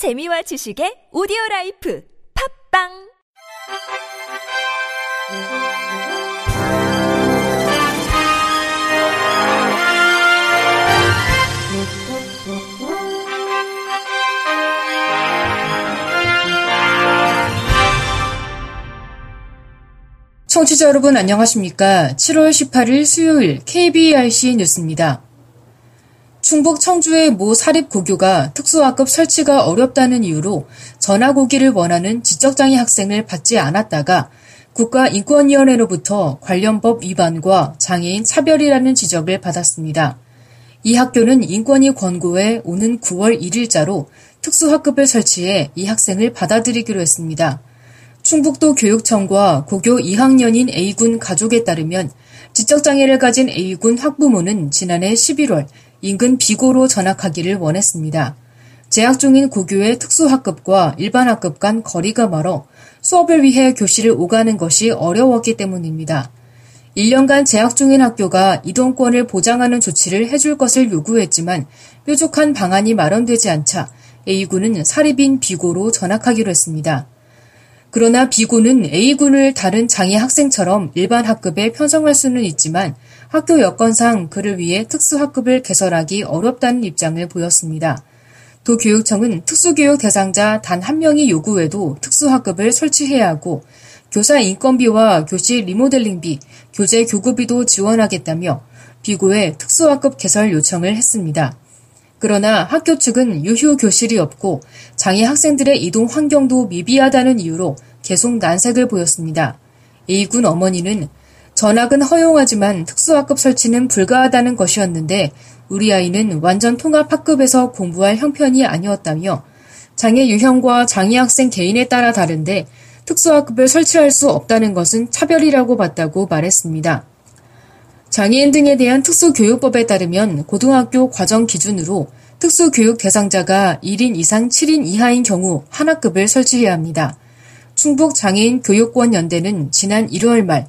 재미와 지식의 오디오 라이프 팝빵 청취자 여러분 안녕하십니까? 7월 18일 수요일 KBRC 뉴스입니다. 충북 청주의 모 사립고교가 특수학급 설치가 어렵다는 이유로 전화고기를 원하는 지적장애 학생을 받지 않았다가 국가인권위원회로부터 관련 법 위반과 장애인 차별이라는 지적을 받았습니다. 이 학교는 인권위 권고에 오는 9월 1일자로 특수학급을 설치해 이 학생을 받아들이기로 했습니다. 충북도 교육청과 고교 2학년인 A군 가족에 따르면 지적장애를 가진 A군 학부모는 지난해 11월 인근 비고로 전학하기를 원했습니다. 재학 중인 고교의 특수학급과 일반학급 간 거리가 멀어 수업을 위해 교실을 오가는 것이 어려웠기 때문입니다. 1년간 재학 중인 학교가 이동권을 보장하는 조치를 해줄 것을 요구했지만 뾰족한 방안이 마련되지 않자 A군은 사립인 B고로 전학하기로 했습니다. 그러나 B군은 A군을 다른 장애 학생처럼 일반 학급에 편성할 수는 있지만 학교 여건상 그를 위해 특수학급을 개설하기 어렵다는 입장을 보였습니다. 도교육청은 특수교육 대상자 단 한 명이 요구해도 특수학급을 설치해야 하고 교사 인건비와 교실 리모델링비, 교재 교구비도 지원하겠다며 비고에 특수학급 개설 요청을 했습니다. 그러나 학교 측은 유휴 교실이 없고 장애 학생들의 이동 환경도 미비하다는 이유로 계속 난색을 보였습니다. A군 어머니는 전학은 허용하지만 특수학급 설치는 불가하다는 것이었는데 우리 아이는 완전 통합학급에서 공부할 형편이 아니었다며 장애 유형과 장애 학생 개인에 따라 다른데 특수학급을 설치할 수 없다는 것은 차별이라고 봤다고 말했습니다. 장애인 등에 대한 특수교육법에 따르면 고등학교 과정 기준으로 특수교육 대상자가 1인 이상 7인 이하인 경우 한 학급을 설치해야 합니다. 충북 장애인 교육권 연대는 지난 1월 말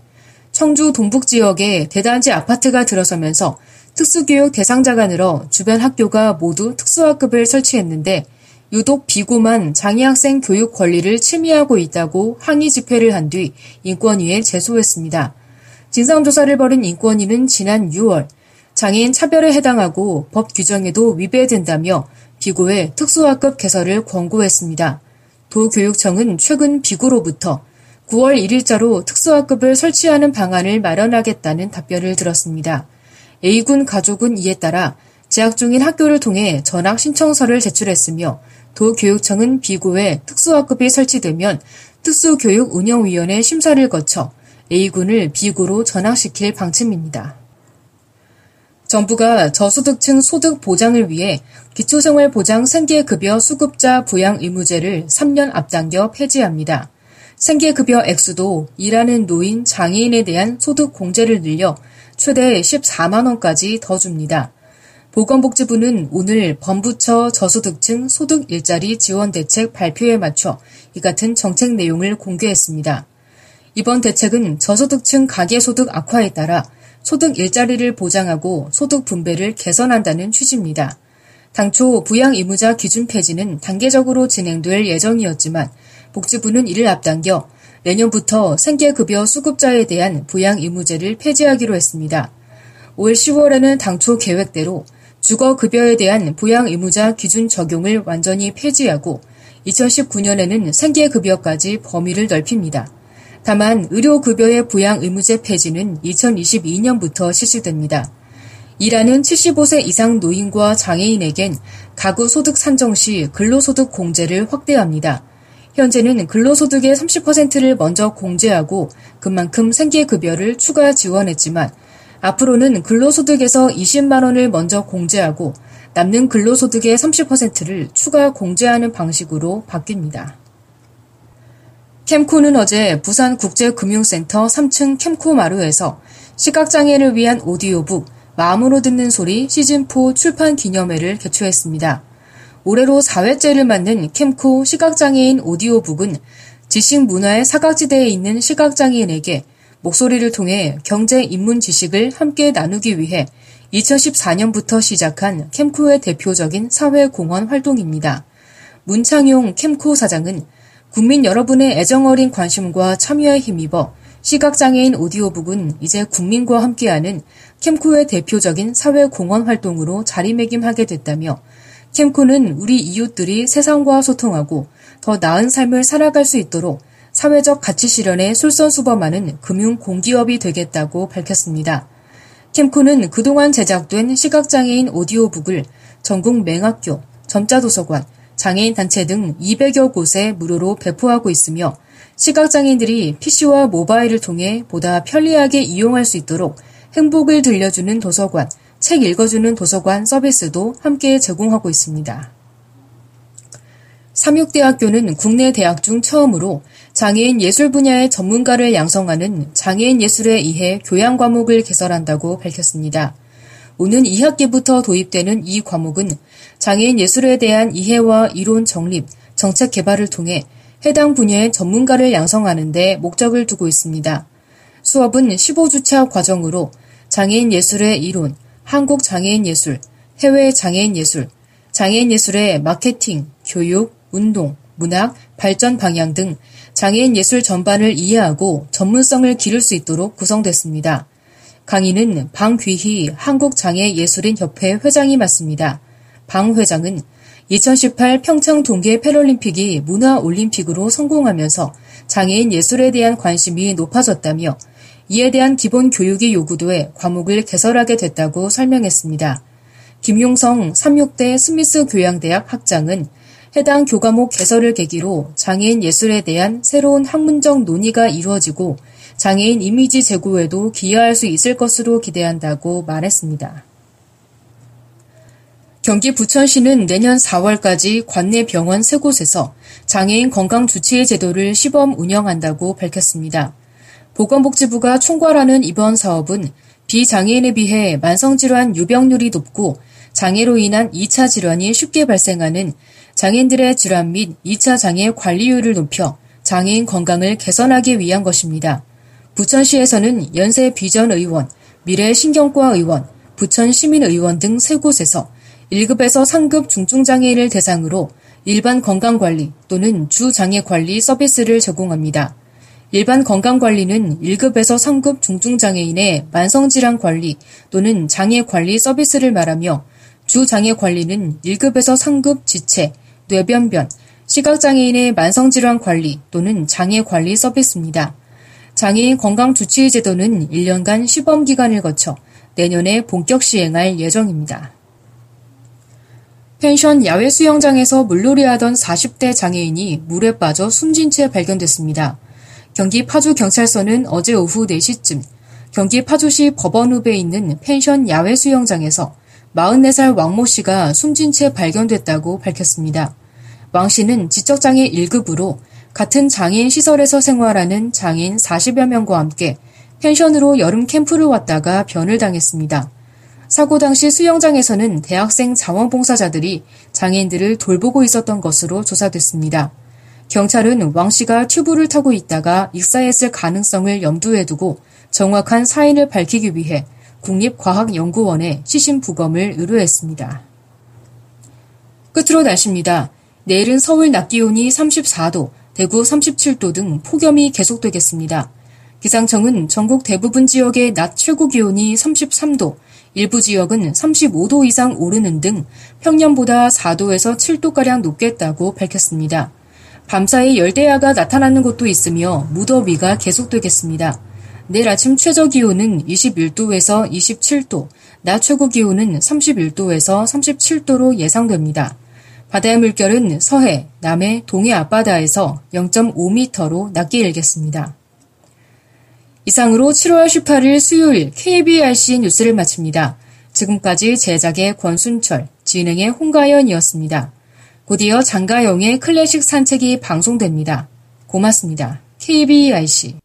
청주 동북 지역에 대단지 아파트가 들어서면서 특수교육 대상자가 늘어 주변 학교가 모두 특수학급을 설치했는데 유독 비고만 장애 학생 교육 권리를 침해하고 있다고 항의 집회를 한 뒤 인권위에 제소했습니다. 진상조사를 벌인 인권위는 지난 6월 장애인 차별에 해당하고 법 규정에도 위배된다며 비고의 특수학급 개설을 권고했습니다. 도교육청은 최근 비고로부터 9월 1일자로 특수학급을 설치하는 방안을 마련하겠다는 답변을 들었습니다. A군 가족은 이에 따라 재학 중인 학교를 통해 전학 신청서를 제출했으며 도교육청은 비고에 특수학급이 설치되면 특수교육운영위원회 심사를 거쳐 A군을 B구로 전학시킬 방침입니다. 정부가 저소득층 소득 보장을 위해 기초생활보장 생계급여 수급자 부양 의무제를 3년 앞당겨 폐지합니다. 생계급여 액수도 일하는 노인, 장애인에 대한 소득 공제를 늘려 최대 14만원까지 더 줍니다. 보건복지부는 오늘 범부처 저소득층 소득 일자리 지원 대책 발표에 맞춰 이 같은 정책 내용을 공개했습니다. 이번 대책은 저소득층 가계소득 악화에 따라 소득 일자리를 보장하고 소득 분배를 개선한다는 취지입니다. 당초 부양 의무자 기준 폐지는 단계적으로 진행될 예정이었지만 복지부는 이를 앞당겨 내년부터 생계급여 수급자에 대한 부양 의무제를 폐지하기로 했습니다. 올 10월에는 당초 계획대로 주거급여에 대한 부양 의무자 기준 적용을 완전히 폐지하고 2019년에는 생계급여까지 범위를 넓힙니다. 다만 의료급여의 부양 의무제 폐지는 2022년부터 실시됩니다. 일하는 75세 이상 노인과 장애인에겐 가구 소득 산정 시 근로소득 공제를 확대합니다. 현재는 근로소득의 30%를 먼저 공제하고 그만큼 생계급여를 추가 지원했지만 앞으로는 근로소득에서 20만 원을 먼저 공제하고 남는 근로소득의 30%를 추가 공제하는 방식으로 바뀝니다. 캠코는 어제 부산국제금융센터 3층 캠코 마루에서 시각장애를 위한 오디오북 마음으로 듣는 소리 시즌4 출판 기념회를 개최했습니다. 올해로 4회째를 맞는 캠코 시각장애인 오디오북은 지식 문화의 사각지대에 있는 시각장애인에게 목소리를 통해 경제 입문 지식을 함께 나누기 위해 2014년부터 시작한 캠코의 대표적인 사회 공헌 활동입니다. 문창용 캠코 사장은 국민 여러분의 애정어린 관심과 참여에 힘입어 시각장애인 오디오북은 이제 국민과 함께하는 캠코의 대표적인 사회공헌 활동으로 자리매김하게 됐다며 캠코는 우리 이웃들이 세상과 소통하고 더 나은 삶을 살아갈 수 있도록 사회적 가치 실현에 솔선수범하는 금융 공기업이 되겠다고 밝혔습니다. 캠코는 그동안 제작된 시각장애인 오디오북을 전국 맹학교, 점자도서관, 장애인 단체 등 200여 곳에 무료로 배포하고 있으며 시각장애인들이 PC와 모바일을 통해 보다 편리하게 이용할 수 있도록 행복을 들려주는 도서관, 책 읽어주는 도서관 서비스도 함께 제공하고 있습니다. 삼육대학교는 국내 대학 중 처음으로 장애인 예술 분야의 전문가를 양성하는 장애인 예술에 의해 교양 과목을 개설한다고 밝혔습니다. 오는 2학기부터 도입되는 이 과목은 장애인 예술에 대한 이해와 이론 정립, 정책 개발을 통해 해당 분야의 전문가를 양성하는 데 목적을 두고 있습니다. 수업은 15주차 과정으로 장애인 예술의 이론, 한국 장애인 예술, 해외 장애인 예술, 장애인 예술의 마케팅, 교육, 운동, 문학, 발전 방향 등 장애인 예술 전반을 이해하고 전문성을 기를 수 있도록 구성됐습니다. 강의는 방귀희 한국장애예술인협회 회장이 맡습니다. 방 회장은 2018 평창 동계 패럴림픽이 문화 올림픽으로 성공하면서 장애인 예술에 대한 관심이 높아졌다며 이에 대한 기본 교육이 요구돼 과목을 개설하게 됐다고 설명했습니다. 김용성 36대 스미스 교양대학 학장은 해당 교과목 개설을 계기로 장애인 예술에 대한 새로운 학문적 논의가 이루어지고 장애인 이미지 제고에도 기여할 수 있을 것으로 기대한다고 말했습니다. 경기 부천시는 내년 4월까지 관내 병원 3곳에서 장애인 건강 주치의 제도를 시범 운영한다고 밝혔습니다. 보건복지부가 총괄하는 이번 사업은 비장애인에 비해 만성질환 유병률이 높고 장애로 인한 2차 질환이 쉽게 발생하는 장애인들의 질환 및 2차 장애 관리율을 높여 장애인 건강을 개선하기 위한 것입니다. 부천시에서는 연세 비전 의원, 미래 신경과 의원, 부천 시민 의원 등세 곳에서 1급에서 3급 중증장애인을 대상으로 일반 건강관리 또는 주장애관리 서비스를 제공합니다. 일반 건강관리는 1급에서 3급 중증장애인의 만성질환 관리 또는 장애 관리 서비스를 말하며 주장애 관리는 1급에서 3급 지체, 뇌변변, 시각장애인의 만성질환 관리 또는 장애 관리 서비스입니다. 장애인 건강주치의 제도는 1년간 시범기간을 거쳐 내년에 본격 시행할 예정입니다. 펜션 야외 수영장에서 물놀이하던 40대 장애인이 물에 빠져 숨진 채 발견됐습니다. 경기 파주 경찰서는 어제 오후 4시쯤 경기 파주시 법원읍에 있는 펜션 야외 수영장에서 44살 왕모 씨가 숨진 채 발견됐다고 밝혔습니다. 왕 씨는 지적장애 1급으로 같은 장애인 시설에서 생활하는 장애인 40여 명과 함께 펜션으로 여름 캠프를 왔다가 변을 당했습니다. 사고 당시 수영장에서는 대학생 자원봉사자들이 장애인들을 돌보고 있었던 것으로 조사됐습니다. 경찰은 왕 씨가 튜브를 타고 있다가 익사했을 가능성을 염두에 두고 정확한 사인을 밝히기 위해 국립과학연구원에 시신 부검을 의뢰했습니다. 끝으로 날씨입니다. 내일은 서울 낮 기온이 34도, 대구 37도 등 폭염이 계속되겠습니다. 기상청은 전국 대부분 지역의 낮 최고 기온이 33도, 일부 지역은 35도 이상 오르는 등 평년보다 4도에서 7도가량 높겠다고 밝혔습니다. 밤사이 열대야가 나타나는 곳도 있으며 무더위가 계속되겠습니다. 내일 아침 최저 기온은 21도에서 27도, 낮 최고 기온은 31도에서 37도로 예상됩니다. 바다의 물결은 서해, 남해, 동해 앞바다에서 0.5m로 낮게 일겠습니다. 이상으로 7월 18일 수요일 KBRC 뉴스를 마칩니다. 지금까지 제작의 권순철, 진행의 홍가연이었습니다. 곧이어 장가영의 클래식 산책이 방송됩니다. 고맙습니다. KBRC